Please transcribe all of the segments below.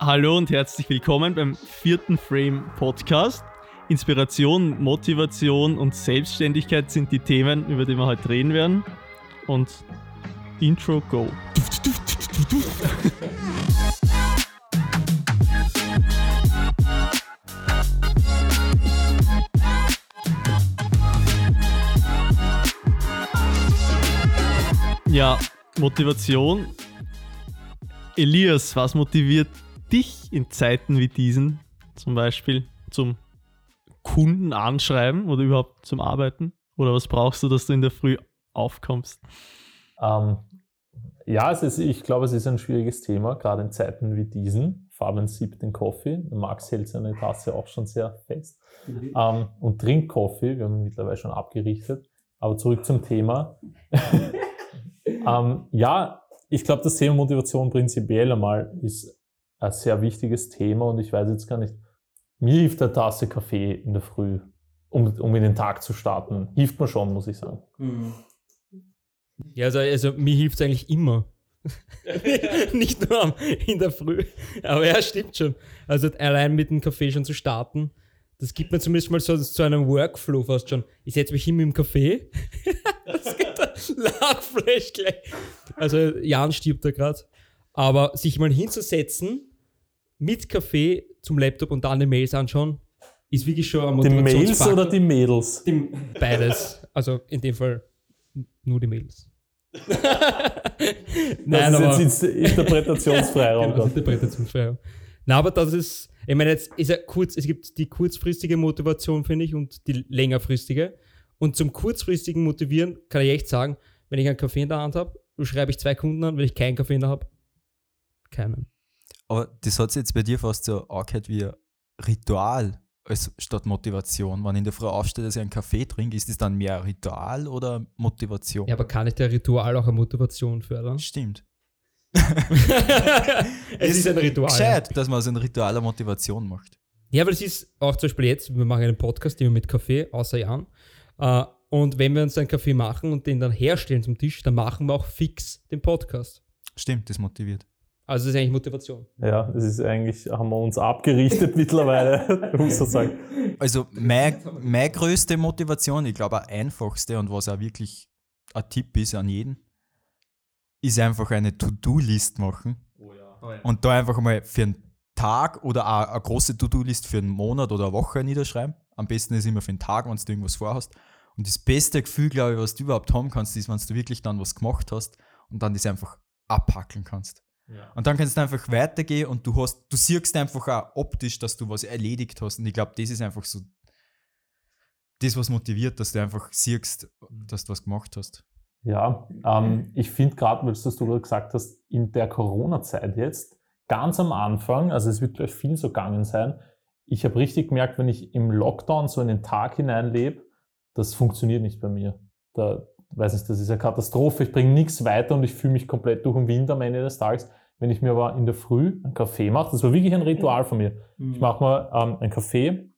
Hallo und herzlich willkommen beim vierten Frame Podcast. Inspiration, Motivation und Selbstständigkeit sind die Themen, über die wir heute reden werden. Und Intro go. Ja, Motivation. Elias, was motiviert dich in Zeiten wie diesen zum Beispiel zum Kunden anschreiben oder überhaupt zum Arbeiten? Oder was brauchst du, dass du in der Früh aufkommst? Ähm, ja, es ist, ich glaube, es ist ein schwieriges Thema, gerade in Zeiten wie diesen. Fabian siebt den Kaffee. Max hält seine Tasse auch schon sehr fest. Mhm. Ähm, und trinkt Kaffee. Wir haben ihn mittlerweile schon abgerichtet. Aber zurück zum Thema. ähm, ja, ich glaube, das Thema Motivation prinzipiell einmal ist ein sehr wichtiges Thema und ich weiß jetzt gar nicht, mir hilft eine Tasse Kaffee in der Früh, um, um in den Tag zu starten. Hilft mir schon, muss ich sagen. Mhm. Ja, also, also mir hilft es eigentlich immer. Nicht nur in der Früh. Aber ja, stimmt schon. Also allein mit dem Kaffee schon zu starten, das gibt mir zumindest mal so zu einem Workflow fast schon. Ich setze mich hin mit dem Kaffee. das gibt Lachflash gleich. Also Jan stirbt da gerade. Aber sich mal hinzusetzen mit Kaffee zum Laptop und dann die Mails anschauen, ist wirklich schon ein Die Mails oder die Mädels? Die, beides. Also in dem Fall nur die Mails. Nein, das ist aber, jetzt Interpretationsfreiraum. genau, Interpretationsfreiraum. Na, aber das ist, ich meine, jetzt ist ja kurz, es gibt die kurzfristige Motivation, finde ich, und die längerfristige. Und zum kurzfristigen Motivieren kann ich echt sagen, wenn ich einen Kaffee in der Hand habe, schreibe ich zwei Kunden an, wenn ich keinen Kaffee in der habe, keinen. Aber das hat sich jetzt bei dir fast so angehört wie ein Ritual als statt Motivation. Wenn ich in der Früh aufstehe, dass ich einen Kaffee trinke, ist das dann mehr Ritual oder Motivation? Ja, aber kann nicht der Ritual auch eine Motivation fördern? Stimmt. es ist ein Ritual. Gescheit, dass man aus einem Ritual eine Motivation macht. Ja, weil es ist auch zum Beispiel jetzt, wir machen einen Podcast immer mit Kaffee, außer Jan. Uh, und wenn wir uns einen Kaffee machen und den dann herstellen zum Tisch, dann machen wir auch fix den Podcast. Stimmt, das motiviert. Also das ist eigentlich Motivation. Ja, das ist eigentlich, haben wir uns abgerichtet mittlerweile, muss man sagen. Also meine, meine größte Motivation, ich glaube auch einfachste und was auch wirklich ein Tipp ist an jeden, ist einfach eine To-Do-List machen. Oh ja. Oh ja. Und da einfach mal für einen Tag oder auch eine große To-Do-List für einen Monat oder eine Woche niederschreiben. Am besten ist immer für einen Tag, wenn du irgendwas vorhast. Und das beste Gefühl, glaube ich, was du überhaupt haben kannst, ist, wenn du wirklich dann was gemacht hast und dann das einfach abhackeln kannst. Und dann kannst du einfach weitergehen und du hast, du siehst einfach auch optisch, dass du was erledigt hast. Und ich glaube, das ist einfach so das, was motiviert, dass du einfach siehst, mhm. dass du was gemacht hast. Ja, ähm, ich finde gerade, weil du gerade gesagt hast, in der Corona-Zeit jetzt, ganz am Anfang, also es wird gleich viel so gegangen sein, ich habe richtig gemerkt, wenn ich im Lockdown so in den Tag hineinlebe, das funktioniert nicht bei mir. Da, weiß nicht, das ist eine Katastrophe, ich bringe nichts weiter und ich fühle mich komplett durch den Wind am Ende des Tages. Wenn ich mir aber in der Früh einen Kaffee mache, das war wirklich ein Ritual von mir. Mhm. Ich mache mal ähm, einen Kaffee,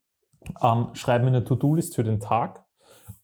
ähm, schreibe mir eine To-Do-List für den Tag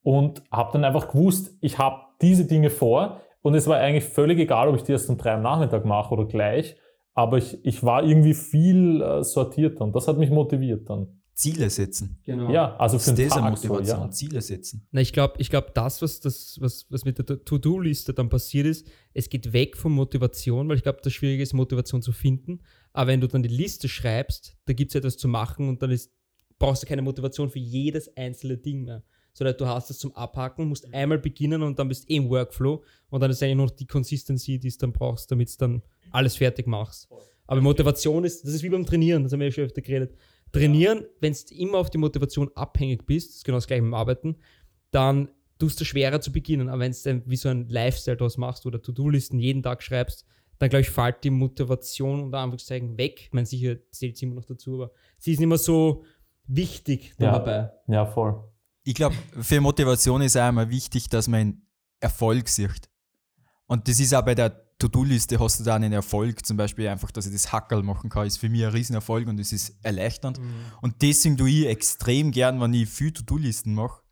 und habe dann einfach gewusst, ich habe diese Dinge vor und es war eigentlich völlig egal, ob ich die erst um drei am Nachmittag mache oder gleich, aber ich, ich war irgendwie viel äh, sortierter und das hat mich motiviert dann. Ziele setzen. Genau. Ja, also für den Tag Motivation, so, ja. Ziele setzen. Na, ich glaube, ich glaub, das, was, das was, was mit der To-Do-Liste dann passiert ist, es geht weg von Motivation, weil ich glaube, das Schwierige ist, Motivation zu finden. Aber wenn du dann die Liste schreibst, da gibt es etwas zu machen und dann ist, brauchst du keine Motivation für jedes einzelne Ding mehr. Sondern du hast es zum Abhaken, musst einmal beginnen und dann bist du eh im Workflow und dann ist eigentlich nur noch die Consistency, die du dann brauchst, damit du dann alles fertig machst. Aber Motivation ist, das ist wie beim Trainieren, das haben wir ja schon öfter geredet Trainieren, wenn du immer auf die Motivation abhängig bist, das ist genau das gleiche mit dem Arbeiten, dann tust du schwerer zu beginnen. Aber wenn du wie so ein Lifestyle daraus machst oder To-Do-Listen jeden Tag schreibst, dann glaube ich, fällt die Motivation unter Anführungszeichen weg. Ich meine, sicher zählt sie immer noch dazu, aber sie ist nicht mehr so wichtig ja. dabei. Ja, voll. Ich glaube, für Motivation ist auch immer wichtig, dass man Erfolg sieht. Und das ist auch bei der To-Do-Liste hast du da einen Erfolg, zum Beispiel einfach, dass ich das Hackerl machen kann, ist für mich ein Riesenerfolg und es ist erleichternd. Mhm. Und deswegen tue ich extrem gern, wenn ich viel To-Do-Listen mache.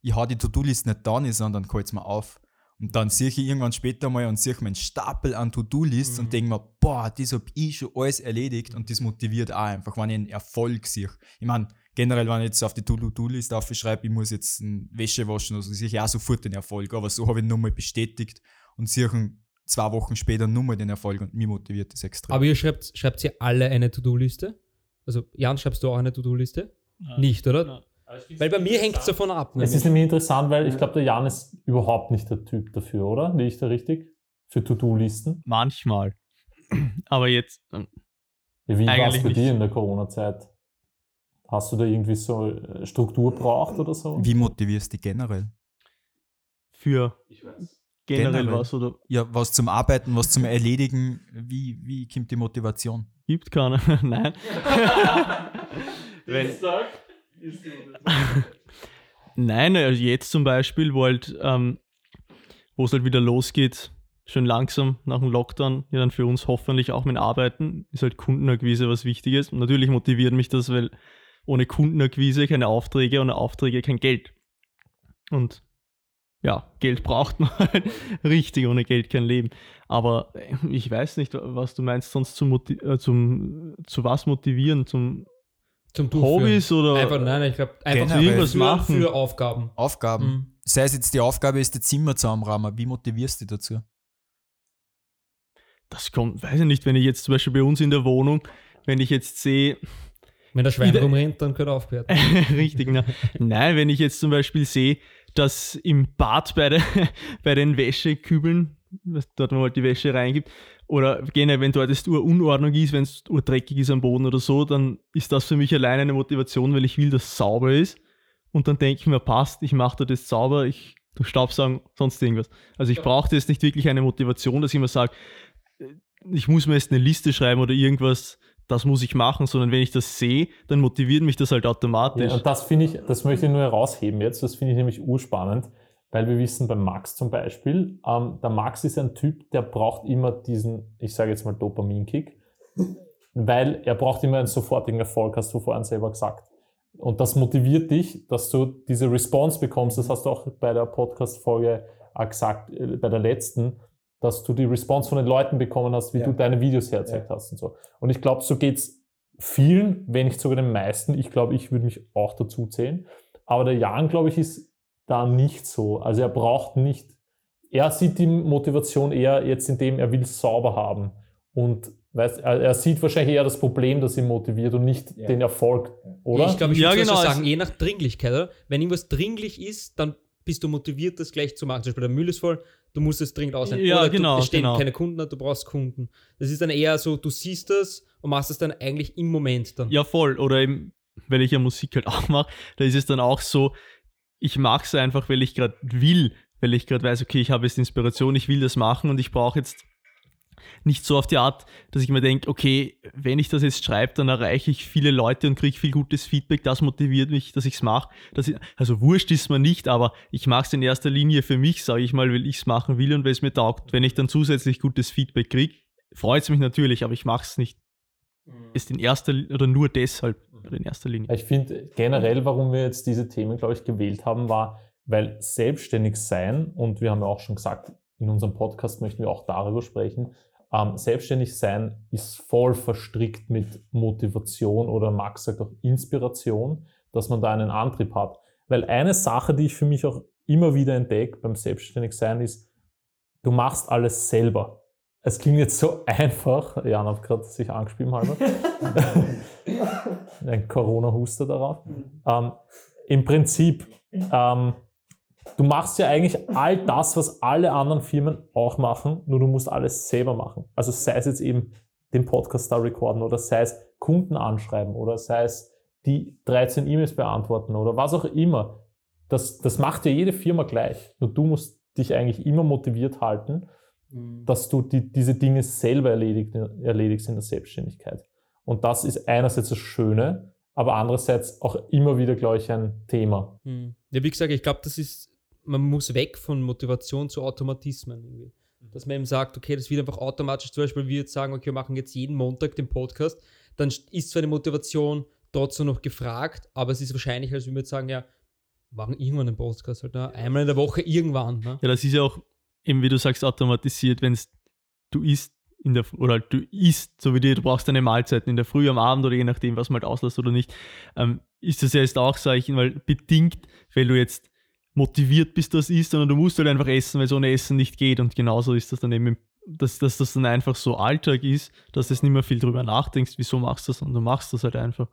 Ich habe die To-Do-Liste nicht da, sondern halte es mir auf. Und dann sehe ich irgendwann später mal und sehe meinen Stapel an To-Do-Lists Mhm. und denke mir, boah, das habe ich schon alles erledigt und das motiviert auch einfach, wenn ich einen Erfolg sehe. Ich meine, generell, wenn ich jetzt auf die To-Do-List aufschreibe, ich muss jetzt ein Wäsche waschen, also sehe ich auch sofort den Erfolg. Aber so habe ich ihn nochmal bestätigt und sehe ihn zwei Wochen später nochmal den Erfolg und mich motiviert das extrem. Aber ihr schreibt, schreibt ihr alle eine To-Do-Liste? Also, Jan, schreibst du auch eine To-Do-Liste? Nicht, oder? Nein. Weil bei mir hängt es davon ab. Es ist nämlich. nämlich interessant, weil ich glaube, der Jan ist überhaupt nicht der Typ dafür, oder? Liege ich da richtig? Für To-Do-Listen? Manchmal. Aber jetzt, ähm, Ja, wie war es bei nicht. dir in der Corona-Zeit? Hast du da irgendwie so äh, Struktur braucht oder so? Wie motivierst du dich generell? für generell, Generell. was oder Ja, was zum Arbeiten, was zum Erledigen, wie, wie kommt die Motivation? gibt keiner. Nein. Wenn, Nein, also jetzt zum Beispiel, wo halt, ähm, wo es halt wieder losgeht, schön langsam nach dem Lockdown, ja dann für uns hoffentlich auch mit Arbeiten, ist halt Kundenakquise was Wichtiges. Und natürlich motiviert mich das, weil ohne Kundenakquise keine Aufträge, ohne Aufträge kein Geld. Und ja, Geld braucht man halt richtig, ohne Geld kein Leben. Aber äh, ich weiß nicht, was du meinst, sonst zum, äh, zum zu was motivieren, zum Zum. Hobbys oder Einfach, nein, ich glaube, einfach Generell. irgendwas für, machen. für Aufgaben. Aufgaben. Mhm. Sei es jetzt die Aufgabe ist, das Zimmer zusammenrahmen, wie motivierst du dich dazu? Das kommt, weiß ich nicht, wenn ich jetzt zum Beispiel bei uns in der Wohnung, wenn ich jetzt sehe, Wenn der Schwein Wieder- rumrennt, dann gehört aufgehört. richtig, na, nein, wenn ich jetzt zum Beispiel sehe, dass im Bad bei, der, bei den Wäschekübeln, was dort man halt die Wäsche reingibt, oder generell, wenn dort jetzt Unordnung ist, wenn es dreckig ist am Boden oder so, dann ist das für mich alleine eine Motivation, weil ich will, dass es sauber ist. Und dann denke ich mir, passt, ich mache da das sauber, ich tu Staubsaugen, sonst irgendwas. Also ich brauche jetzt nicht wirklich eine Motivation, dass ich mir sage, ich muss mir jetzt eine Liste schreiben oder irgendwas, das muss ich machen, sondern wenn ich das sehe, dann motiviert mich das halt automatisch. Ja, und das finde ich, das möchte ich nur herausheben jetzt, das finde ich nämlich urspannend, weil wir wissen beim Max zum Beispiel, ähm, der Max ist ein Typ, der braucht immer diesen, ich sage jetzt mal Dopaminkick, weil er braucht immer einen sofortigen Erfolg, hast du vorhin selber gesagt. Und das motiviert dich, dass du diese Response bekommst, das hast du auch bei der Podcast-Folge auch gesagt, äh, bei der letzten, dass du die Response von den Leuten bekommen hast, wie Ja. du deine Videos hergezeigt hast und so. Und ich glaube, so geht's vielen, wenn nicht sogar den meisten. Ich glaube, ich würde mich auch dazu zählen. Aber der Jan, glaube ich, ist da nicht so. Also er braucht nicht, er sieht die Motivation eher jetzt in dem, er will es sauber haben. Und weiß, er, er sieht wahrscheinlich eher das Problem, das ihn motiviert und nicht Ja. den Erfolg, oder? Ich glaube, ich Ja, würde genau, so es- sagen, je nach Dringlichkeit. Oder? Wenn irgendwas dringlich ist, dann bist du motiviert, das gleich zu machen. Zum Beispiel der Müll ist voll, du musst es dringend aussehen. Ja, Oder genau, du, es stehen genau. keine Kunden, du brauchst Kunden. Das ist dann eher so, du siehst das und machst es dann eigentlich im Moment dann. Ja, voll. Oder eben, weil ich ja Musik halt auch mache, da ist es dann auch so, ich mache es einfach, weil ich gerade will, weil ich gerade weiß, okay, ich habe jetzt Inspiration, ich will das machen und ich brauche jetzt nicht so auf die Art, dass ich mir denke, okay, wenn ich das jetzt schreibe, dann erreiche ich viele Leute und kriege viel gutes Feedback, das motiviert mich, dass ich es mache. Also wurscht ist mir nicht, aber ich mache es in erster Linie für mich, sage ich mal, weil ich es machen will und weil es mir taugt. Wenn ich dann zusätzlich gutes Feedback kriege, freut es mich natürlich, aber ich mache es nicht ist in erster oder nur deshalb oder in erster Linie. Ich finde generell, warum wir jetzt diese Themen, glaube ich, gewählt haben, war, weil selbstständig sein, und wir haben ja auch schon gesagt, in unserem Podcast möchten wir auch darüber sprechen, ähm, selbstständig sein ist voll verstrickt mit Motivation oder Max sagt auch Inspiration, dass man da einen Antrieb hat. Weil eine Sache, die ich für mich auch immer wieder entdecke beim selbstständig sein, ist, du machst alles selber. Es klingt jetzt so einfach, Jan hat gerade sich angespielt halber. ein Corona-Huster darauf. Ähm, Im Prinzip, ähm, du machst ja eigentlich all das, was alle anderen Firmen auch machen, nur du musst alles selber machen. Also sei es jetzt eben den Podcast da recorden oder sei es Kunden anschreiben oder sei es die 13 E-Mails beantworten oder was auch immer. Das, das macht ja jede Firma gleich. Nur du musst dich eigentlich immer motiviert halten, dass du die, diese Dinge selber erledigt, erledigst in der Selbstständigkeit. Und das ist einerseits das Schöne, aber andererseits auch immer wieder, glaube ich, ein Thema. Hm. Ja, wie gesagt, ich glaube, das ist, man muss weg von Motivation zu Automatismen irgendwie. Dass man eben sagt, okay, das wird einfach automatisch, zum Beispiel wir jetzt sagen, okay, wir machen jetzt jeden Montag den Podcast, dann ist zwar die Motivation trotzdem noch gefragt, aber es ist wahrscheinlich, als wenn wir jetzt sagen, ja, machen irgendwann einen Podcast halt, ne? einmal in der Woche irgendwann. Ne? Ja, das ist ja auch eben wie du sagst, automatisiert, wenn du isst in der oder halt du isst, so wie dir, du brauchst deine Mahlzeiten in der Früh, am Abend oder je nachdem, was man halt auslässt oder nicht, ähm, ist das ja jetzt auch, sage ich, weil bedingt, weil du jetzt motiviert bist, das isst, sondern du musst halt einfach essen, weil es ohne Essen nicht geht und genauso ist das dann eben, dass, dass das dann einfach so Alltag ist, dass du nicht mehr viel drüber nachdenkst, wieso machst du das und du machst das halt einfach.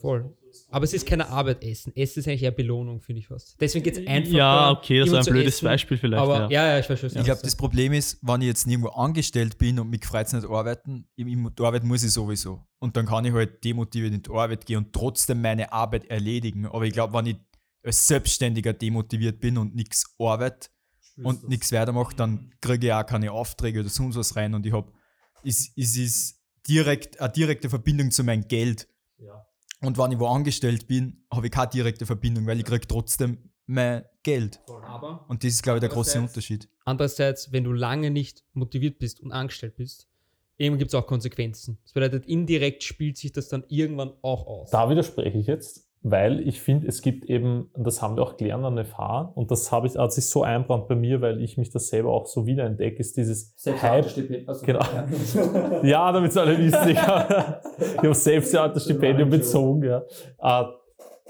Voll. Aber es ist keine Arbeit essen. Essen ist eigentlich eher Belohnung, finde ich fast. Deswegen geht es einfach. Ja, okay, das ist ein blödes essen. Beispiel vielleicht. Aber, ja. ja, ja, ich weiß schon. Ich glaube, das Problem ist, wenn ich jetzt nirgendwo angestellt bin und mich freut nicht arbeiten, der Arbeit muss ich sowieso. Und dann kann ich halt demotiviert in die Arbeit gehen und trotzdem meine Arbeit erledigen. Aber ich glaube, wenn ich als Selbstständiger demotiviert bin und nichts arbeite und nichts weitermache, dann kriege ich auch keine Aufträge oder sonst was rein und ich habe, es, es ist direkt, eine direkte Verbindung zu meinem Geld. Ja. Und wenn ich wo angestellt bin, habe ich keine direkte Verbindung, weil ich kriege trotzdem mein Geld. Aber und das ist, glaube ich, der große Unterschied. Andererseits, wenn du lange nicht motiviert bist und angestellt bist, eben gibt es auch Konsequenzen. Das bedeutet, indirekt spielt sich das dann irgendwann auch aus. Da widerspreche ich jetzt weil ich finde, es gibt eben, das haben wir auch gelernt an FH, und das habe ich, hat sich so einbrannt bei mir, weil ich mich das selber auch so wiederentdecke, ist dieses Hype. Also, genau. Ja, ja damit es alle wissen, ich habe, ich selbst ja das Stipendium bezogen. Ja. Äh,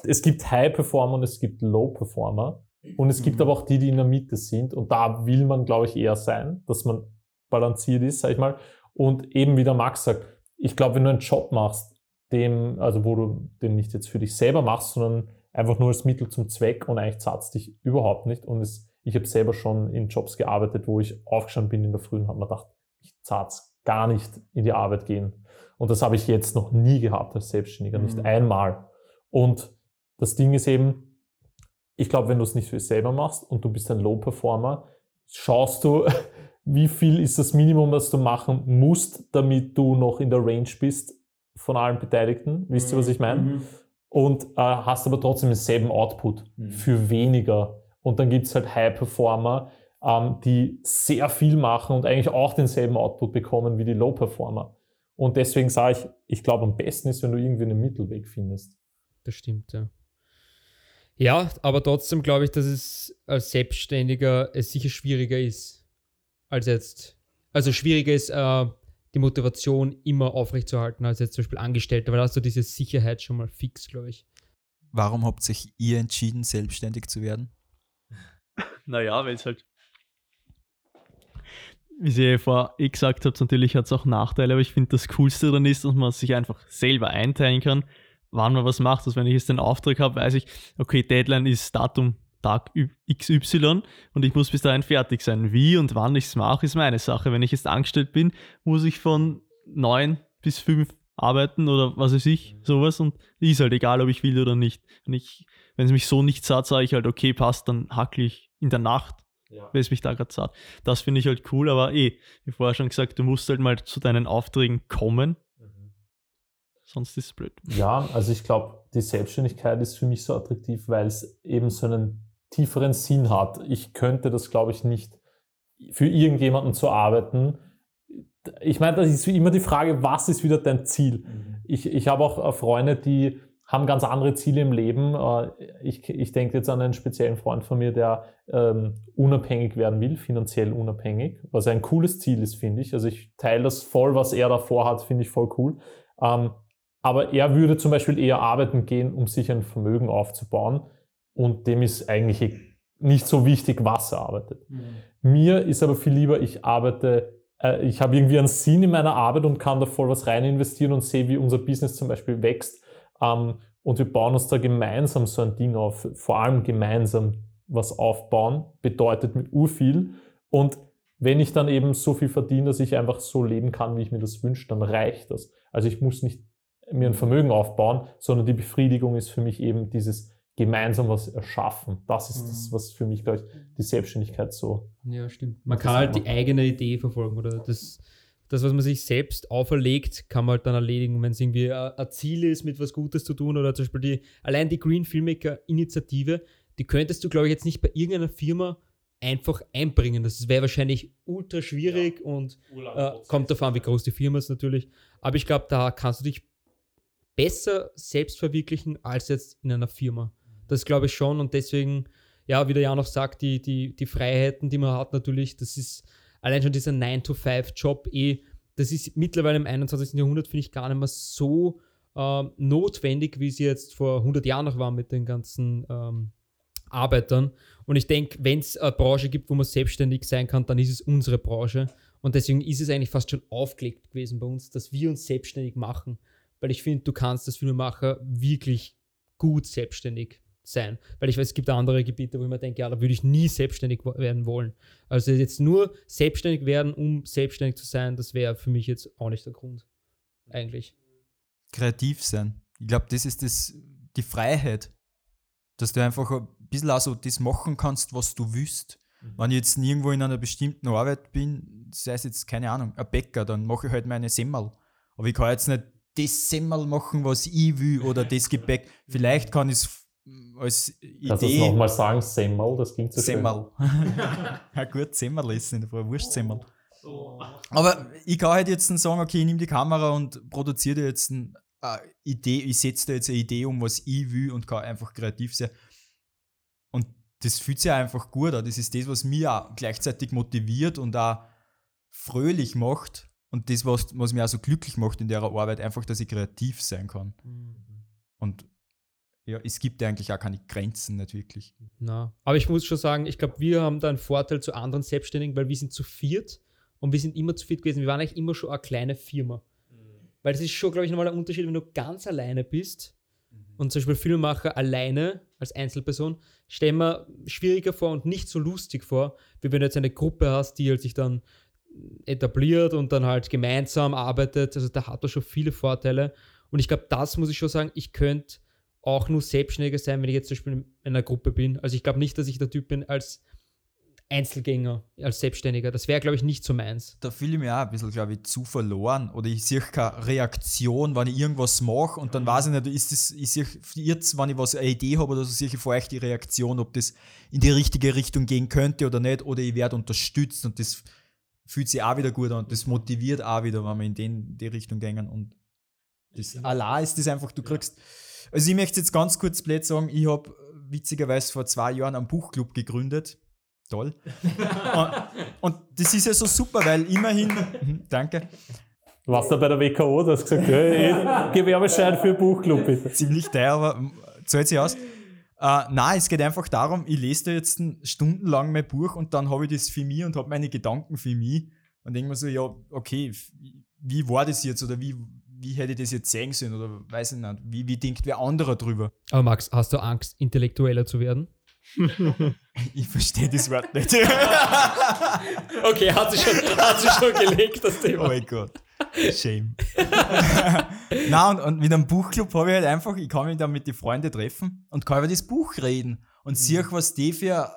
es gibt High-Performer und es gibt Low-Performer. Und es gibt mhm. aber auch die, die in der Mitte sind. Und da will man, glaube ich, eher sein, dass man balanciert ist, sag ich mal. Und eben wie der Max sagt, ich glaube, wenn du einen Job machst, dem, also wo du den nicht jetzt für dich selber machst, sondern einfach nur als Mittel zum Zweck und eigentlich zahlt dich überhaupt nicht. Und es, ich habe selber schon in Jobs gearbeitet, wo ich aufgestanden bin in der Früh und habe mir gedacht, ich zahle gar nicht in die Arbeit gehen. Und das habe ich jetzt noch nie gehabt als Selbstständiger, mhm. nicht einmal. Und das Ding ist eben, ich glaube, wenn du es nicht für dich selber machst und du bist ein Low-Performer, schaust du, wie viel ist das Minimum, das du machen musst, damit du noch in der Range bist, von allen Beteiligten, wisst ihr, was ich meine? Mhm. Und äh, hast aber trotzdem denselben Output mhm. für weniger. Und dann gibt es halt High-Performer, ähm, die sehr viel machen und eigentlich auch denselben Output bekommen wie die Low-Performer. Und deswegen sage ich, ich glaube, am besten ist, wenn du irgendwie einen Mittelweg findest. Das stimmt, ja. Ja, aber trotzdem glaube ich, dass es als Selbstständiger es sicher schwieriger ist als jetzt. Also schwieriger ist, äh, die Motivation immer aufrechtzuerhalten als jetzt zum Beispiel Angestellter, weil da hast du diese Sicherheit schon mal fix, glaube ich. Warum habt sich ihr entschieden, selbstständig zu werden? Naja, weil es halt, wie ihr vorher eh gesagt habt, natürlich hat es auch Nachteile, aber ich finde, das Coolste daran ist, dass man sich einfach selber einteilen kann, wann man was macht. Also wenn ich jetzt einen Auftrag habe, weiß ich, okay, Deadline ist Datum Tag XY und ich muss bis dahin fertig sein. Wie und wann ich es mache, ist meine Sache. Wenn ich jetzt angestellt bin, muss ich von 9 bis 5 arbeiten oder was weiß ich, sowas und ist halt egal, ob ich will oder nicht. Wenn, wenn es mich so nicht satt, sage ich halt, okay, passt, dann hackle ich in der Nacht, ja. wenn es mich da gerade satt. Das finde ich halt cool, aber eh, wie vorher schon gesagt, du musst halt mal zu deinen Aufträgen kommen. Mhm. Sonst ist es blöd. Ja, also ich glaube, die Selbstständigkeit ist für mich so attraktiv, weil es eben so einen tieferen Sinn hat. Ich könnte das, glaube ich, nicht für irgendjemanden zu arbeiten. Ich meine, das ist immer die Frage, was ist wieder dein Ziel? Mhm. Ich, ich habe auch äh, Freunde, die haben ganz andere Ziele im Leben. Äh, ich, ich denke jetzt an einen speziellen Freund von mir, der ähm, unabhängig werden will, finanziell unabhängig, was ein cooles Ziel ist, finde ich. Also ich teile das voll, was er davor hat, finde ich voll cool. Ähm, aber er würde zum Beispiel eher arbeiten gehen, um sich ein Vermögen aufzubauen und dem ist eigentlich nicht so wichtig, was er arbeitet. Mhm. Mir ist aber viel lieber, ich arbeite, äh, ich habe irgendwie einen Sinn in meiner Arbeit und kann da voll was rein investieren und sehe, wie unser Business zum Beispiel wächst. Ähm, und wir bauen uns da gemeinsam so ein Ding auf, vor allem gemeinsam was aufbauen, bedeutet mit urviel. Und wenn ich dann eben so viel verdiene, dass ich einfach so leben kann, wie ich mir das wünsche, dann reicht das. Also ich muss nicht mir ein Vermögen aufbauen, sondern die Befriedigung ist für mich eben dieses gemeinsam was erschaffen. Das ist das, mhm. was für mich, glaube ich, die Selbstständigkeit so. Ja, stimmt. Man kann halt die eigene Idee verfolgen oder das, das, was man sich selbst auferlegt, kann man halt dann erledigen, wenn es irgendwie ein Ziel ist, mit was Gutes zu tun oder zum Beispiel die, allein die Green Filmmaker Initiative, die könntest du, glaube ich, jetzt nicht bei irgendeiner Firma einfach einbringen. Das wäre wahrscheinlich ultra schwierig ja. und äh, kommt davon, wie groß die Firma ist natürlich. Aber ich glaube, da kannst du dich besser selbst verwirklichen als jetzt in einer Firma. Das glaube ich schon und deswegen, ja, wie der Jan noch sagt, die, die, die Freiheiten, die man hat, natürlich, das ist allein schon dieser 9-to-5-Job eh, das ist mittlerweile im 21. Jahrhundert, finde ich, gar nicht mehr so äh, notwendig, wie es jetzt vor 100 Jahren noch war mit den ganzen ähm, Arbeitern. Und ich denke, wenn es eine Branche gibt, wo man selbstständig sein kann, dann ist es unsere Branche. Und deswegen ist es eigentlich fast schon aufgelegt gewesen bei uns, dass wir uns selbstständig machen. Weil ich finde, du kannst als Filmemacher wirklich gut selbstständig sein. Weil ich weiß, es gibt andere Gebiete, wo ich mir denke, ja, da würde ich nie selbstständig werden wollen. Also jetzt nur selbstständig werden, um selbstständig zu sein, das wäre für mich jetzt auch nicht der Grund. Eigentlich. Kreativ sein. Ich glaube, das ist das, die Freiheit. Dass du einfach ein bisschen auch so das machen kannst, was du willst. Mhm. Wenn ich jetzt irgendwo in einer bestimmten Arbeit bin, sei es jetzt, keine Ahnung, ein Bäcker, dann mache ich halt meine Semmel. Aber ich kann jetzt nicht das Semmel machen, was ich will, oder das Gebäck. Vielleicht kann ich es als Idee. Kannst du es nochmal sagen, Semmel, das klingt so Semmel. ja gut, Semmel ist in der Fall, Wurstsemmel. Aber ich kann halt jetzt sagen, okay, ich nehme die Kamera und produziere jetzt eine Idee, ich setze da jetzt eine Idee um, was ich will und kann einfach kreativ sein. Und das fühlt sich einfach gut an. Das ist das, was mich auch gleichzeitig motiviert und auch fröhlich macht. Und das, was, was mich auch so glücklich macht in der Arbeit, einfach, dass ich kreativ sein kann. Mhm. Und ja, es gibt eigentlich auch keine Grenzen, nicht wirklich. Na, aber ich muss schon sagen, ich glaube, wir haben da einen Vorteil zu anderen Selbstständigen, weil wir sind zu viert und wir sind immer zu viert gewesen. Wir waren eigentlich immer schon eine kleine Firma. Mhm. Weil das ist schon, glaube ich, nochmal ein Unterschied, wenn du ganz alleine bist mhm. und zum Beispiel Filmemacher alleine als Einzelperson, stellen wir schwieriger vor und nicht so lustig vor, wie wenn du jetzt eine Gruppe hast, die halt sich dann etabliert und dann halt gemeinsam arbeitet. Also da hat er schon viele Vorteile. Und ich glaube, das muss ich schon sagen, ich könnte auch nur Selbstständiger sein, wenn ich jetzt zum Beispiel in einer Gruppe bin. Also ich glaube nicht, dass ich der Typ bin als Einzelgänger, als Selbstständiger. Das wäre, glaube ich, nicht so meins. Da fühle ich mich auch ein bisschen, glaube ich, zu verloren. Oder ich sehe keine Reaktion, wenn ich irgendwas mache und dann weiß ich nicht, ist das, ich sehe jetzt, wenn ich was, eine Idee habe oder so, sehe ich vor euch die Reaktion, ob das in die richtige Richtung gehen könnte oder nicht, oder ich werde unterstützt und das fühlt sich auch wieder gut an und das motiviert auch wieder, wenn wir in den, die Richtung gehen und das Allah ist das einfach, du kriegst also ich möchte jetzt ganz kurz blöd sagen, ich habe witzigerweise vor zwei Jahren einen Buchclub gegründet. Toll. und, und, das ist ja so super, weil immerhin, mhm, danke. Du warst da bei der WKO, du hast gesagt, hey, Gewerbeschein für Buchclub bitte. Ziemlich teuer, aber zahlt sich aus. Uh, nein, es geht einfach darum, ich lese da jetzt stundenlang mein Buch und dann habe ich das für mich und habe meine Gedanken für mich und denke mir so, ja, okay, wie war das jetzt oder wie, wie hätte ich das jetzt sehen sollen oder weiß ich nicht, wie, wie denkt wer anderer drüber? Aber Max, hast du Angst, intellektueller zu werden? ich verstehe das Wort nicht. okay, hat sich, schon, hat sich schon gelegt, das Thema. Oh mein Gott. Shame. Na und, und mit einem Buchclub habe ich halt einfach, ich kann mich dann mit den Freunden treffen und kann über das Buch reden und mhm. sehe, was die für,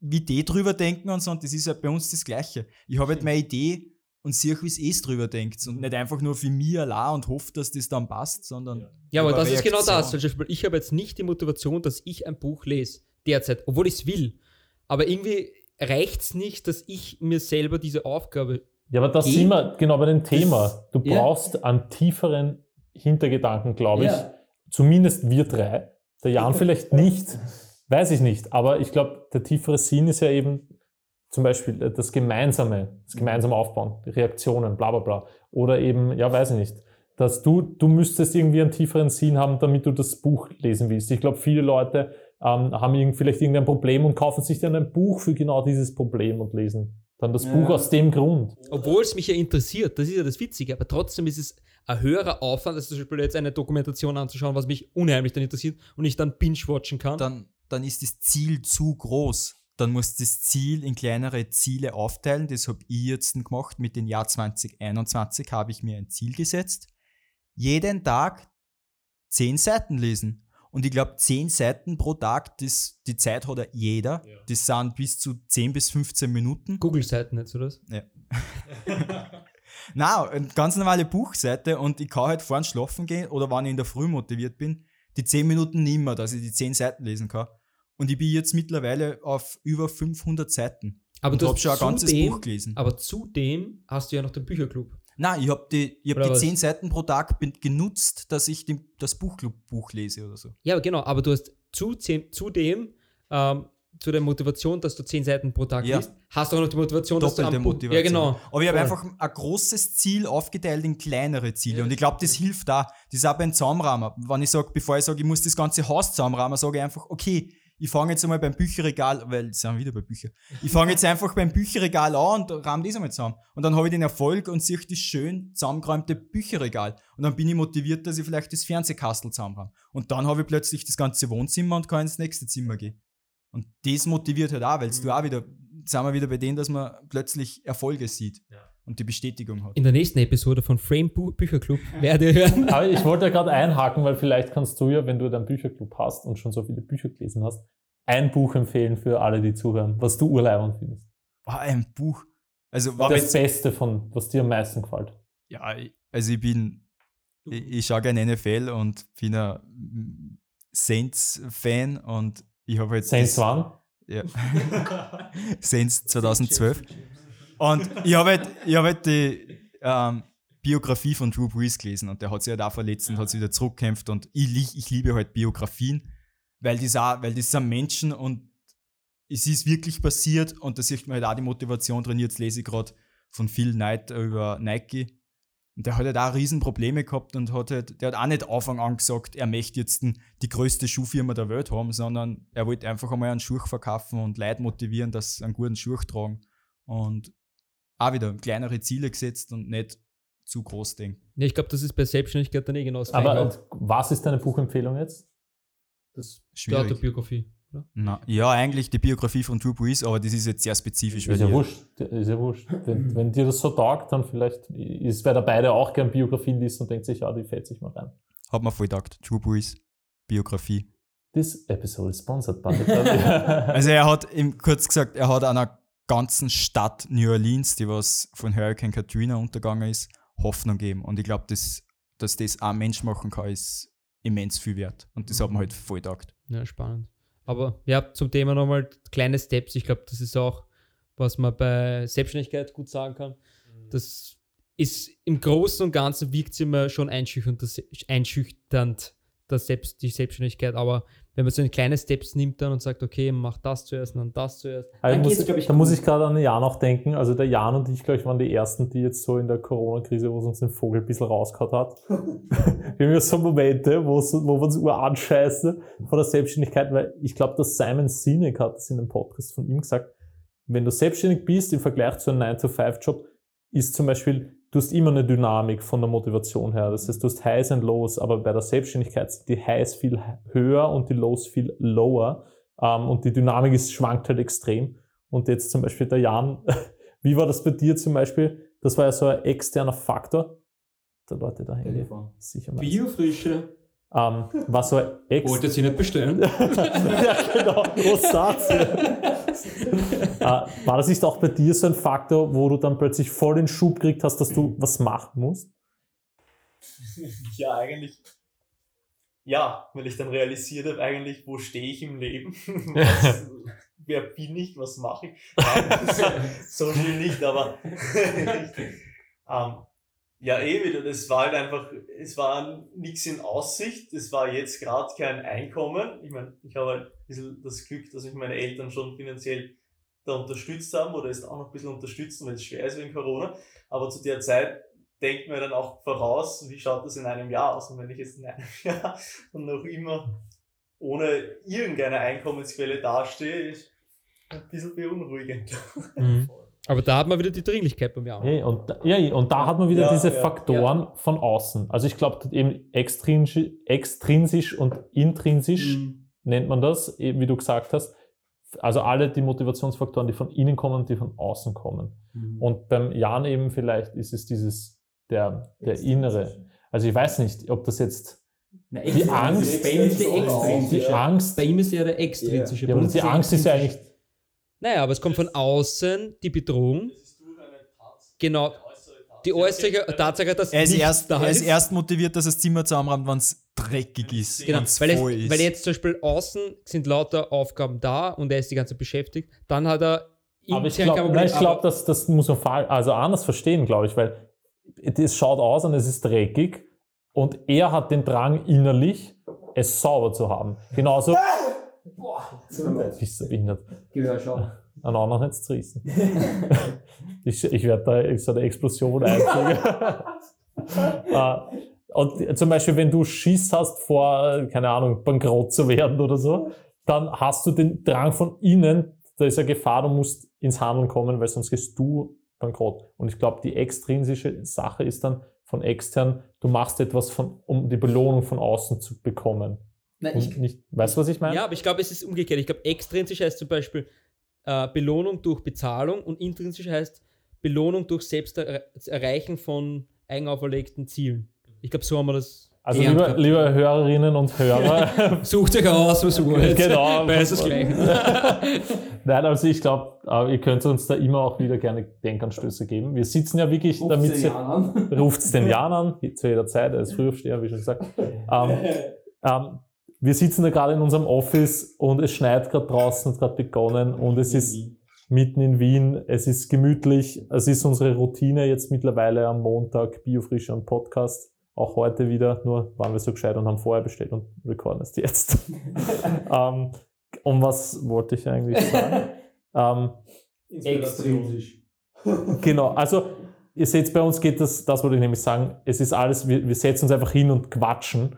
wie die drüber denken und so. Und das ist halt bei uns das Gleiche. Ich habe halt meine Idee und sehe, wie es eh drüber denkt. Und nicht einfach nur für mich allein und hoffe, dass das dann passt, sondern. Ja, aber das Reaktion. ist genau das. Zum Beispiel, ich habe jetzt nicht die Motivation, dass ich ein Buch lese, derzeit, obwohl ich es will. Aber irgendwie reicht es nicht, dass ich mir selber diese Aufgabe. Ja, aber das sind wir genau bei dem Thema. Du brauchst ja. einen tieferen Hintergedanken, glaube ich. Ja. Zumindest wir drei. Der Jan vielleicht nicht, weiß ich nicht. Aber ich glaube, der tiefere Sinn ist ja eben, zum Beispiel äh, das Gemeinsame, das gemeinsame Aufbauen, die Reaktionen, bla bla bla. Oder eben, ja, weiß ich nicht, dass du, du müsstest irgendwie einen tieferen Sinn haben, damit du das Buch lesen willst. Ich glaube, viele Leute ähm, haben vielleicht irgendein Problem und kaufen sich dann ein Buch für genau dieses Problem und lesen dann das ja. Buch aus dem Grund. Obwohl es mich ja interessiert, das ist ja das Witzige, aber trotzdem ist es ein höherer Aufwand, als zum Beispiel jetzt eine Dokumentation anzuschauen, was mich unheimlich dann interessiert und ich dann binge-watchen kann. Dann, dann ist das Ziel zu groß dann muss das Ziel in kleinere Ziele aufteilen. Das habe ich jetzt gemacht. Mit dem Jahr 2021 habe ich mir ein Ziel gesetzt. Jeden Tag zehn Seiten lesen. Und ich glaube, zehn Seiten pro Tag, das, die Zeit hat ja jeder. Ja. Das sind bis zu 10 bis 15 Minuten. Google-Seiten, nicht so das? Ja. Nein, eine ganz normale Buchseite und ich kann halt vorhin schlafen gehen oder wenn ich in der Früh motiviert bin, die 10 Minuten nimmer, dass ich die 10 Seiten lesen kann. Und ich bin jetzt mittlerweile auf über 500 Seiten. Aber und du hast schon ein ganzes dem, Buch gelesen. Aber zudem hast du ja noch den Bücherclub. Nein, ich habe die, ich hab die 10 Seiten pro Tag genutzt, dass ich die, das Buchclub-Buch lese oder so. Ja, genau. Aber du hast zudem, zudem ähm, zu der Motivation, dass du zehn Seiten pro Tag Ja. liest, hast du auch noch die Motivation, dass du Doppelte am Motivation. Ja, genau. Aber ich habe einfach ein großes Ziel aufgeteilt in kleinere Ziele. Und ich glaube, das hilft da. Das ist auch beim Zaumrahmen. Wenn ich sage, bevor ich sage, ich muss das ganze Haus zusammenrahmen, sage ich einfach, okay, ich fange jetzt einmal beim Bücherregal, weil sind wir wieder bei Büchern. Ich fange jetzt einfach beim Bücherregal an und rahme das einmal zusammen. Und dann habe ich den Erfolg und sehe das schön zusammengeräumte Bücherregal. Und dann bin ich motiviert, dass ich vielleicht das Fernsehkastel zusammenrahme. Und dann habe ich plötzlich das ganze Wohnzimmer und kann ins nächste Zimmer gehen. Und das motiviert halt auch, weil du auch wieder, sind wir wieder bei denen, dass man plötzlich Erfolge sieht und die Bestätigung hat. In der nächsten Episode von Frame Bu Bücherclub werdet ihr hören. Aber ich wollte ja gerade einhaken, weil vielleicht kannst du ja, wenn du deinen Bücherclub hast und schon so viele Bücher gelesen hast, ein Buch empfehlen für alle, die zuhören, was du urleibend findest. Ah, ein Buch. Also, war Das Beste von, was dir am meisten gefällt. ja, ich- also ich bin, ich, ich schaue gerne NFL und bin ein Saints-Fan und ich habe jetzt. Saints das- One. Ja. Saints 2012. Und ich habe halt, hab halt die ähm, Biografie von Drew Brees gelesen und der hat sich halt auch verletzt und hat sich wieder zurückgekämpft und ich, ich liebe halt Biografien, weil das, auch, weil das sind Menschen und es ist wirklich passiert und da sieht man halt auch die Motivation drin. Jetzt lese ich gerade von Phil Knight über Nike und der hat halt auch Riesenprobleme gehabt und hat halt, der hat auch nicht Anfang an gesagt, er möchte jetzt die größte Schuhfirma der Welt haben, sondern er wollte einfach einmal einen Schuh verkaufen und Leute motivieren, dass sie einen guten Schuh tragen. Und auch wieder kleinere Ziele gesetzt und nicht zu groß denken. Ja, ich glaube, das ist bei Selbstständigkeit dann eh genau das Aber was ist deine Buchempfehlung jetzt? das die Schwierig. Autobiografie. Oder? Na, ja, eigentlich die Biografie von Drew Brees, aber das ist jetzt sehr spezifisch. Ist ja wurscht. Ist ja wurscht. Wenn, wenn dir das so taugt, dann vielleicht ist, weil der beide auch gern Biografien liest und denkt sich, ja, die fällt sich mal rein. Hat man voll gedacht. Drew Brees Biografie. This episode is sponsored by. Also er hat, ihm kurz gesagt, er hat einer ganzen Stadt New Orleans, die was von Hurricane Katrina untergegangen ist, Hoffnung gegeben. Und ich glaube, dass, dass das ein Mensch machen kann, ist immens viel wert. Und das hat man halt voll gedacht. Ja, spannend. Aber ja, zum Thema nochmal kleine Steps. Ich glaube, das ist auch, was man bei Selbstständigkeit gut sagen kann. Das ist im Großen und Ganzen wirkt es immer schon einschüchternd, das, einschüchternd das Selbst, die Selbstständigkeit. Aber wenn man so in kleine Steps nimmt dann und sagt, okay, mach das zuerst und dann das zuerst, Also dann muss, ich, da muss ich gerade an den Jan auch denken. Also der Jan und ich, glaube ich, waren die Ersten, die jetzt so in der Corona-Krise, wo es uns den Vogel ein bisschen rausgehauen hat. Wir haben ja so Momente, wo, es- wo wir uns ur anscheißen vor der Selbstständigkeit, weil ich glaube, dass Simon Sinek hat das in einem Podcast von ihm gesagt, wenn du selbstständig bist im Vergleich zu einem 9-to-5-Job, ist zum Beispiel, du hast immer eine Dynamik von der Motivation her. Das heißt, du hast Highs und Lows, aber bei der Selbstständigkeit sind die Highs viel höher und die Lows viel lower. Ähm, und die Dynamik ist, schwankt halt extrem. Und jetzt zum Beispiel der Jan, wie war das bei dir zum Beispiel? Das war ja so ein externer Faktor. Der Leute da. Sicher mal. Biofrische. Ähm, war so ex Wollte sie nicht bestellen. ja, genau. Rosatie. äh, war das nicht auch bei dir so ein Faktor, wo du dann plötzlich voll den Schub gekriegt hast, dass du was machen musst? Ja, eigentlich. Ja, weil ich dann realisiert habe, eigentlich, wo stehe ich im Leben? Was, wer bin ich? Was mache ich? Nein, so viel nicht, aber. ähm, ja, eh wieder. Das war halt einfach, es war nichts in Aussicht. Es war jetzt gerade kein Einkommen. Ich meine, ich habe halt ein bisschen das Glück, dass mich meine Eltern schon finanziell da unterstützt haben oder es auch noch ein bisschen unterstützen, weil es schwer ist wegen Corona. Aber zu der Zeit denkt man dann auch voraus, wie schaut das in einem Jahr aus? Und wenn ich jetzt in einem Jahr und noch immer ohne irgendeine Einkommensquelle dastehe, ist ein bisschen beunruhigend. Mhm. Aber da hat man wieder die Dringlichkeit bei mir auch. Hey, und, da- ja, und da hat man wieder Ja, diese ja, Faktoren von außen. Also ich glaube eben extrinsisch, extrinsisch und intrinsisch Mhm. nennt man das, eben wie du gesagt hast. Also alle die Motivationsfaktoren, die von innen kommen und die von außen kommen. Und beim Jan eben vielleicht ist es dieses, der, der innere. Also ich weiß nicht, ob das jetzt die Angst, Bei ihm ist die die. Angst, Bei ihm ist ja der extrinsische. ja, die Angst ist ja eigentlich, Naja, aber es kommt von außen die Bedrohung. Genau. Die äußere Tatsache, dass Er ist, erst, da er ist ist. erst motiviert, dass das Zimmer zusammenräumt, wenn es dreckig ist. Genau, weil, es, voll ist. weil jetzt zum Beispiel außen sind lauter Aufgaben da und er ist die ganze Zeit beschäftigt. Dann hat er aber ich glaube, glaub, das, das muss man also anders verstehen, glaube ich, weil es schaut aus und es ist dreckig und er hat den Drang innerlich, es sauber zu haben. Genauso, Boah, Bist du behindert? Gehör schon. An anderen hat es zerrissen. ich ich werde da so eine Explosion einfügen. Äh, und zum Beispiel, wenn du Schiss hast vor, keine Ahnung, bankrott zu werden oder so, dann hast du den Drang von innen, da ist eine Gefahr, du musst ins Handeln kommen, weil sonst gehst du bankrott. Und ich glaube, die extrinsische Sache ist dann von extern, du machst etwas, von, um die Belohnung von außen zu bekommen. Nein, ich, nicht, weißt du, was ich meine? Ja, aber ich glaube, es ist umgekehrt. Ich glaube, extrinsisch heißt zum Beispiel äh, Belohnung durch Bezahlung und intrinsisch heißt Belohnung durch Selbsterreichen von eigenauferlegten Zielen. Ich glaube, so haben wir das. Also gelernt lieber, liebe Hörerinnen und Hörer, Sucht euch aus, was ihr wollt. genau. Weil es das Gleiche. Nein, also ich glaube, ihr könnt uns da immer auch wieder gerne Denkanstöße geben. Wir sitzen ja wirklich, damit sie, ruft es den Jan an, zu jeder Zeit, er ist Frühaufsteher, wie schon gesagt. Ähm, ähm, wir sitzen da gerade in unserem Office und es schneit gerade draußen, hat gerade begonnen und es ist mitten in Wien, es ist gemütlich, es ist unsere Routine jetzt mittlerweile am Montag, Biofrische und Podcast, auch heute wieder, nur waren wir so gescheit und haben vorher bestellt und recorden es jetzt. ähm, und was wollte ich eigentlich sagen? ähm, Extrinsisch. Genau, also ihr seht, bei uns geht das, das wollte ich nämlich sagen, es ist alles, wir, wir setzen uns einfach hin und quatschen,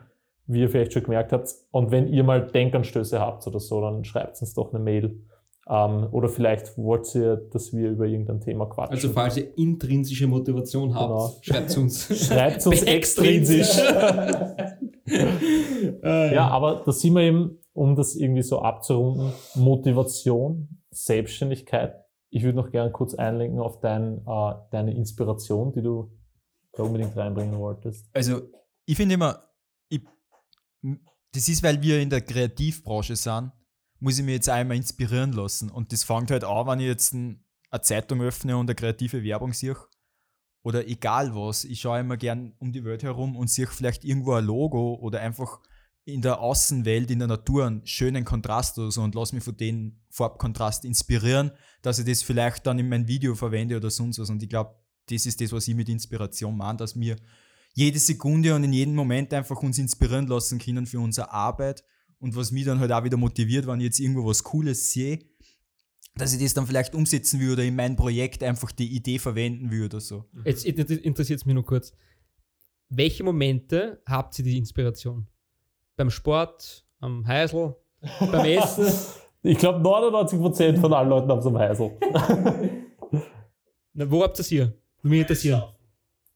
wie ihr vielleicht schon gemerkt habt. Und wenn ihr mal Denkanstöße habt oder so, dann schreibt uns doch eine Mail. Ähm, oder vielleicht wollt ihr, dass wir über irgendein Thema quatschen. Also, falls ihr intrinsische Motivation habt, Genau. schreibt uns. schreibt uns extrinsisch. Äh, ja, aber da sind wir eben, um das irgendwie so abzurunden, Motivation, Selbstständigkeit. Ich würde noch gerne kurz einlenken auf dein, äh, deine Inspiration, die du da unbedingt reinbringen wolltest. Also, ich finde immer, ich, das ist, weil wir in der Kreativbranche sind, muss ich mich jetzt einmal inspirieren lassen. Und das fängt halt an, wenn ich jetzt ein, eine Zeitung öffne und eine kreative Werbung sehe. Oder egal was. Ich schaue immer gern um die Welt herum und sehe vielleicht irgendwo ein Logo oder einfach in der Außenwelt, in der Natur einen schönen Kontrast oder so und lasse mich von dem Farbkontrast inspirieren, dass ich das vielleicht dann in mein Video verwende oder sonst was. Und ich glaube, das ist das, was ich mit Inspiration meine, dass wir jede Sekunde und in jedem Moment einfach uns inspirieren lassen können für unsere Arbeit und was mich dann halt auch wieder motiviert, wenn ich jetzt irgendwo was Cooles sehe, dass ich das dann vielleicht umsetzen will oder in mein Projekt einfach die Idee verwenden will oder so. Jetzt interessiert es mich nur kurz. Welche Momente habt ihr die Inspiration? Beim Sport, am Heisel, beim Essen? Ich glaube, 99% von allen Leuten haben es am Heisel. Na, wo habt ihr das hier? Würde mich interessieren.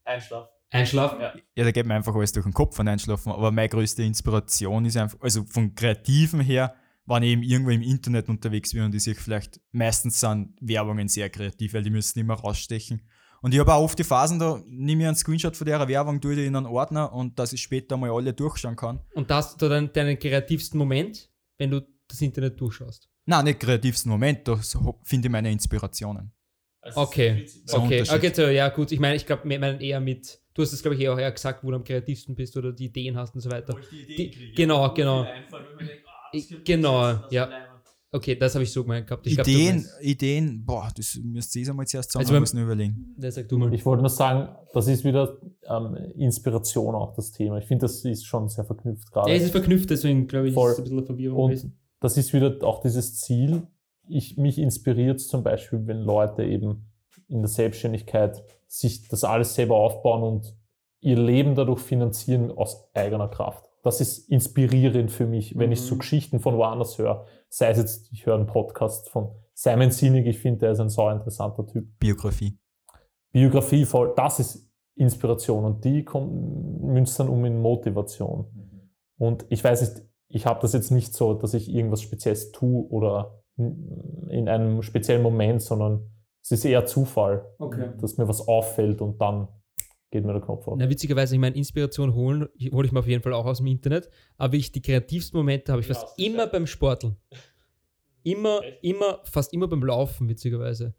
Einschlaf. Einschlafen? Ja, da geht mir einfach alles durch den Kopf von Einschlafen. Aber meine größte Inspiration ist einfach, also von Kreativen her, wenn ich eben irgendwo im Internet unterwegs bin und ich sehe vielleicht, meistens sind Werbungen sehr kreativ, weil die müssen immer rausstechen. Und ich habe auch oft die Phasen, da nehme ich einen Screenshot von der Werbung, tue die in einen Ordner und dass ich später mal alle durchschauen kann. Und da hast du dann deinen kreativsten Moment, wenn du das Internet durchschaust. Nein, nicht kreativsten Moment, da so finde ich meine Inspirationen. Okay, So okay, okay, so, ja gut. Ich meine, ich glaube, wir meinen eher mit, du hast es glaube ich eher, eher gesagt, wo du am kreativsten bist oder die Ideen hast und so weiter. Die- genau, genau. Genau, ja. Okay, das habe ich so gemeint gehabt. Ich glaub, Ideen, meinst- Ideen, boah, das müsst ihr einmal zuerst sagen, Also also, nur überlegen. Sag du mal. Ich wollte nur sagen, das ist wieder ähm, Inspiration auch das Thema. Ich finde, das ist schon sehr verknüpft gerade. Ja, es ist verknüpft, deswegen glaube ich, Voll. ist es ein bisschen eine Verwirrung Und gewesen. das ist wieder auch dieses Ziel. Ich, mich inspiriert zum Beispiel, wenn Leute eben in der Selbstständigkeit sich das alles selber aufbauen und ihr Leben dadurch finanzieren aus eigener Kraft. Das ist inspirierend für mich, wenn ich so Mhm. Geschichten von woanders höre. Sei es jetzt, ich höre einen Podcast von Simon Sinek, ich finde, der ist ein sau interessanter Typ. Biografie. Biografie voll, das ist Inspiration und die kommt, münzt dann um in Motivation. Und ich weiß nicht, ich habe das jetzt nicht so, dass ich irgendwas Spezielles tue oder in einem speziellen Moment, sondern es ist eher Zufall, Okay. dass mir was auffällt und dann geht mir der Knopf auf. Na, witzigerweise, ich meine, Inspiration holen, hole ich mir auf jeden Fall auch aus dem Internet, aber ich die kreativsten Momente habe ich Ja, fast das immer beim Sporteln. Immer, immer, fast immer beim Laufen, witzigerweise.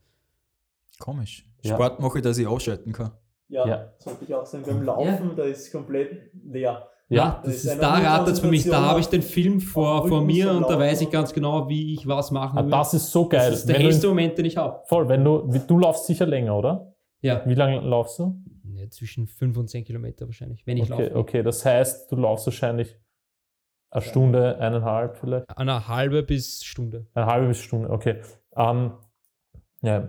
Komisch. Ja. Sport mache ich, dass ich ausschalten kann. Ja, Ja. sollte ich auch sagen. Beim Laufen, da ist komplett leer. Ja, das das ist da ratet es für mich. Da habe ich den Film vor, vor mir und da weiß ich ganz genau, wie ich was machen Ah, will. das ist so geil. Das ist der hellste Moment, den ich habe. voll, wenn du, du laufst sicher länger, oder? Ja. Wie lange laufst du? ja. Zwischen 5 und 10 Kilometer wahrscheinlich, wenn ich Okay, laufe. okay, das heißt, du laufst wahrscheinlich Eine Stunde, eineinhalb vielleicht? Eine halbe bis Stunde. Eine halbe bis Stunde, okay. Ähm, ja,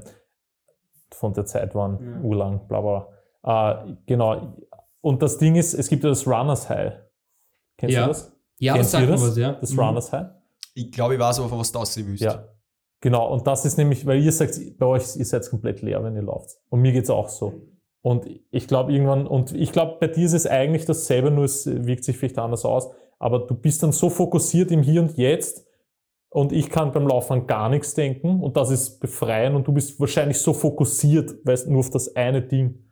von der Zeit waren Ja. urlang, bla bla. bla. Äh, genau. Und das Ding ist, es gibt ja das Runners High. Kennst Ja. du das? Ja, Kennt das sagt mir was, ja. Das Mhm. Runners High? Ich glaube, ich weiß aber, was das ihr wisst. Ja. Genau, und das ist nämlich, weil ihr sagt, bei euch, ihr seid komplett leer, wenn ihr lauft. Und mir geht es auch so. Und ich glaube irgendwann, und ich glaube, bei dir ist es eigentlich dasselbe, nur es wirkt sich vielleicht anders aus. Aber du bist dann so fokussiert im Hier und Jetzt und ich kann beim Laufen an gar nichts denken und das ist befreien und du bist wahrscheinlich so fokussiert, weißt nur auf das eine Ding.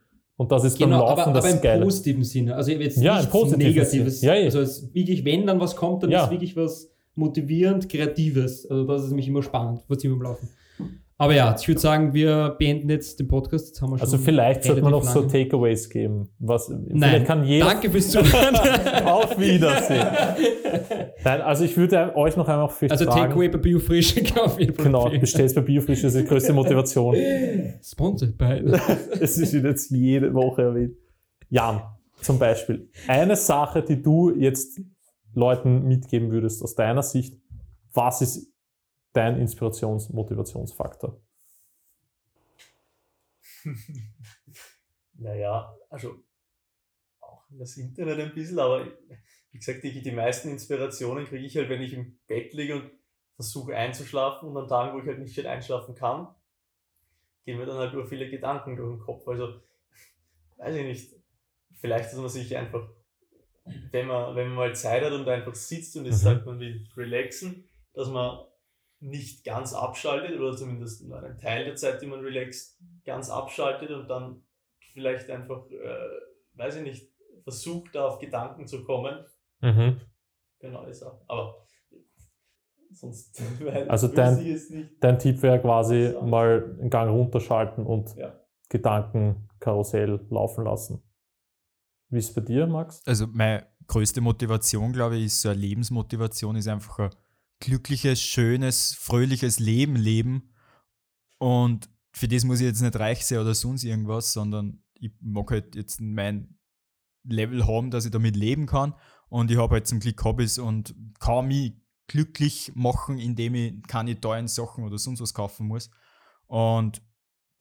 Und das ist Genau, beim Laufen aber, das aber im Geile. positiven Sinne. Also jetzt Ja, nichts positiven Negatives. Ja, ja. Also es wirklich, wenn dann was kommt, dann Ja. ist wirklich was motivierend, Kreatives. Also das ist nämlich immer spannend, was immer im Laufen. Aber ja, ich würde sagen, wir beenden jetzt den Podcast. Jetzt haben wir schon Also vielleicht sollte man noch relativ so lange. Takeaways geben. Was, Nein, kann jeder danke fürs Zuhören. Auf Wiedersehen. Nein, also ich würde euch noch einmal vielleicht also. Takeaway bei Biofrisch kann auf jeden Fall Genau, bestellst bei Biofrisch, das ist die größte Motivation. Sponsored by. Es ist jetzt jede Woche erwähnt. Jan, zum Beispiel. Eine Sache, die du jetzt Leuten mitgeben würdest aus deiner Sicht, was ist dein Inspirations-, Motivationsfaktor? Naja, also auch das Internet ein bisschen, aber wie gesagt, die, die meisten Inspirationen kriege ich halt, wenn ich im Bett liege und versuche einzuschlafen und an Tagen, wo ich halt nicht schön einschlafen kann, gehen mir dann halt nur viele Gedanken durch den Kopf. Also, weiß ich nicht, vielleicht, dass man sich einfach, wenn man, wenn man mal Zeit hat und einfach sitzt und jetzt Mhm. sagt man will relaxen, dass man nicht ganz abschaltet oder zumindest nur einen Teil der Zeit, die man relaxt, ganz abschaltet und dann vielleicht einfach, äh, weiß ich nicht, versucht, da auf Gedanken zu kommen. Mhm. Genau, ist auch. Aber sonst, weil Also dein- ich jetzt nicht. Dein Tipp wäre quasi mal einen Gang runterschalten und Ja. Gedankenkarussell laufen lassen. Wie ist es bei dir, Max? Also meine größte Motivation, glaube ich, ist so eine Lebensmotivation, ist einfach ein glückliches, schönes, fröhliches Leben leben. Und für das muss ich jetzt nicht reich sein oder sonst irgendwas, sondern ich mag halt jetzt mein Level haben, dass ich damit leben kann. Und ich habe halt zum Glück Hobbys und kann mich glücklich machen, indem ich keine teuren Sachen oder sonst was kaufen muss. Und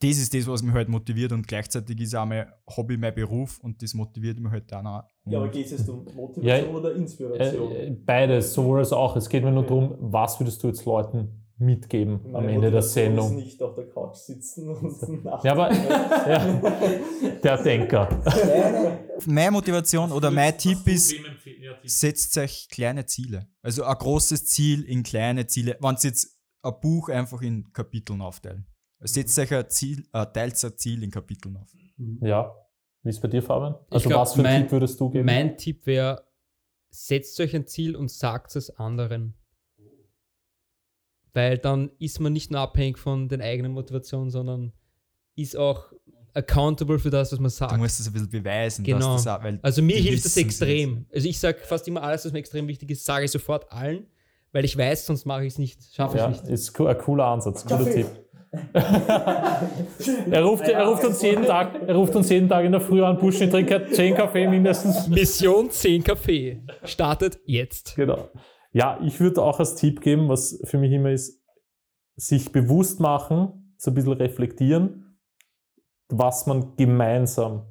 das ist das, was mich halt motiviert und gleichzeitig ist auch mein Hobby mein Beruf und das motiviert mich halt dann auch. Ja, aber geht es jetzt um Motivation Ja, oder Inspiration? Äh, beides, sowohl als auch. Es geht mir nur darum, was würdest du jetzt Leuten mitgeben am Meine Ende der Sendung? Ist nicht auf der Couch sitzen und Ja, aber ja, der Denker. meine Motivation oder mein Tipp ist, setzt euch kleine Ziele. Also ein großes Ziel in kleine Ziele. Wenn Sie jetzt ein Buch einfach in Kapiteln aufteilen. Setzt euch ein Ziel, äh, teilt ein Ziel in Kapiteln auf. Ja. Wie ist bei dir, Fabian? Also glaub, was für einen mein- Tipp würdest du geben? Mein Tipp wäre, setzt euch ein Ziel und sagt es anderen. Weil dann ist man nicht nur abhängig von den eigenen Motivationen, sondern ist auch accountable für das, was man Du sagt. musst das ein bisschen beweisen, Genau. dass das auch, weil Also mir hilft das extrem. Also ich sage fast immer alles, was mir extrem wichtig ist, sage ich sofort allen, weil ich weiß, sonst mache ich es nicht, schaffe ja, ich nicht. ist ein cooler Ansatz, cooler Kaffee. Tipp. Er, ruft, er, ruft uns jeden Tag, er ruft uns jeden Tag in der Früh an, Buschen, trinkt 10 Kaffee mindestens. Mission 10 Kaffee startet jetzt. Genau. Ja, ich würde auch als Tipp geben, was für mich immer ist, sich bewusst machen, so ein bisschen reflektieren, was man gemeinsam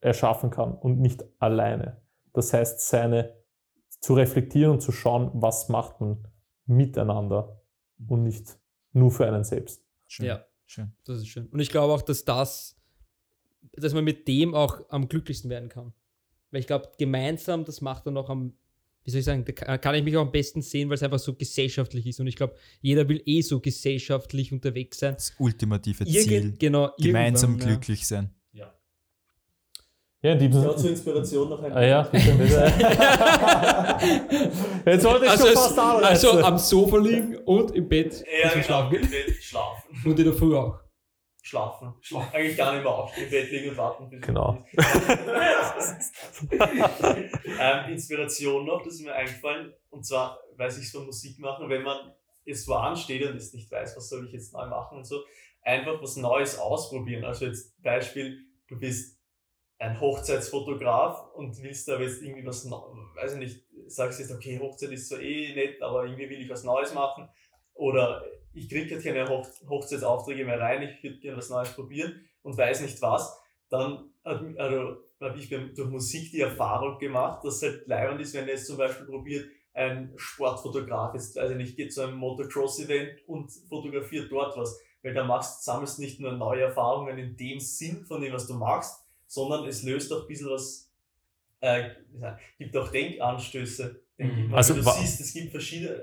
erschaffen kann und nicht alleine. Das heißt, seine zu reflektieren und zu schauen, was macht man miteinander und nicht nur für einen selbst. Schön. Ja. Schön. Das ist schön. Und ich glaube auch, dass das, dass man mit dem auch am glücklichsten werden kann. Weil ich glaube, gemeinsam, das macht dann auch am, wie soll ich sagen, da kann ich mich auch am besten sehen, weil es einfach so gesellschaftlich ist. Und ich glaube, jeder will eh so gesellschaftlich unterwegs sein. Das ultimative Irgend- Ziel. genau, Gemeinsam irgendwann, ja. glücklich sein. Ja, in diesem Ja, zur Inspiration noch ein Ah ja, bitte, bitte. Jetzt wollte ich Also, schon fast anreißen. also am Sofa liegen und im Bett Ja, genau. Schlafen Im. Bett schlafen. Und in der Früh auch. Schlafen. Schlafen. Eigentlich gar nicht mehr aufstehen, im Bett liegen und warten. bis Genau. ähm, Inspiration noch, das ist mir eingefallen. Und zwar weiß ich es von Musik machen, wenn man jetzt wo ansteht und jetzt nicht weiß, was soll ich jetzt neu machen und so, einfach was Neues ausprobieren. Also jetzt Beispiel, du bist ein Hochzeitsfotograf und willst da jetzt irgendwie was, weiß ich nicht, sagst jetzt, okay, Hochzeit ist zwar eh nett, aber irgendwie will ich was Neues machen. Oder ich kriege jetzt keine Hoch Hochzeitsaufträge mehr rein, ich würde gerne was Neues probieren und weiß nicht was. Dann also, habe ich durch Musik die Erfahrung gemacht, dass es halt leibend ist, wenn ihr jetzt zum Beispiel probiert, ein Sportfotograf jetzt, also nicht, geht zu einem Motocross-Event und fotografiert dort was. Weil da machst, sammelst nicht nur neue Erfahrungen in dem Sinn von dem, was du machst, sondern es löst auch ein bisschen was, äh, gibt auch Denkanstöße. Denke ich Mhm. Also du siehst, es gibt verschiedene,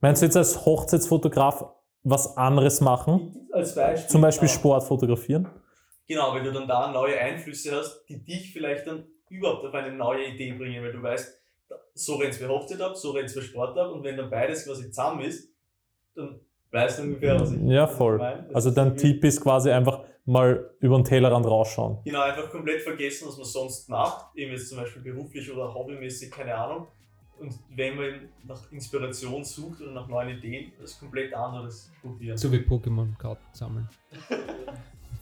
Meinst du jetzt als Hochzeitsfotograf was anderes machen? als Beispiel. Zum Beispiel genau. Sport fotografieren? Genau, weil du dann da neue Einflüsse hast, die dich vielleicht dann überhaupt auf eine neue Idee bringen, weil du weißt, so rennt's für Hochzeit ab, so rennt's für Sport ab und wenn dann beides quasi zusammen ist, dann weißt du ungefähr, was ich, Ja, was ich voll. meine. Also dein Tipp ist quasi einfach mal über den Tellerrand rausschauen. Genau, einfach komplett vergessen, was man sonst macht, eben jetzt zum Beispiel beruflich oder hobbymäßig, keine Ahnung. Und wenn man nach Inspiration sucht oder nach neuen Ideen, das komplett anderes probieren. So wie Pokémon-Karten sammeln.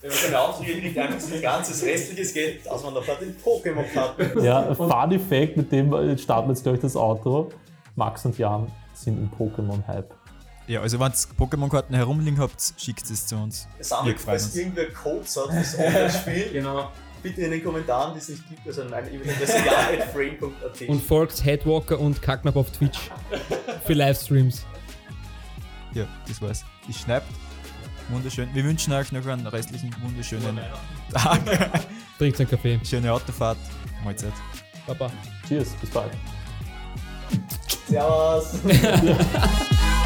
Wenn man keine Aufträge kriegt, einfach sein ganzes restliches Geld, das man noch hat, in Pokémon-Karten. Ja, Funny Fact, mit dem starten wir jetzt gleich das Outro. Max und Jan sind im Pokémon-Hype. Ja, also wenn ihr Pokémon-Karten herumliegen habt, schickt es zu uns. Sammelt, Wir freuen falls uns. irgendwer Codes hat fürs Online-Spiel, Genau. bitte in den Kommentaren, die es nicht gibt, also meine E-Mail-Adresse ja.frame.at. Und folgt Headwalker und Kacknap auf Twitch für Livestreams. Ja, das war's. Es schnappt. Wunderschön. Wir wünschen euch noch einen restlichen wunderschönen Tag. Trinkt einen Kaffee. Schöne Autofahrt. Mahlzeit. Baba. Cheers, bis bald. Servus!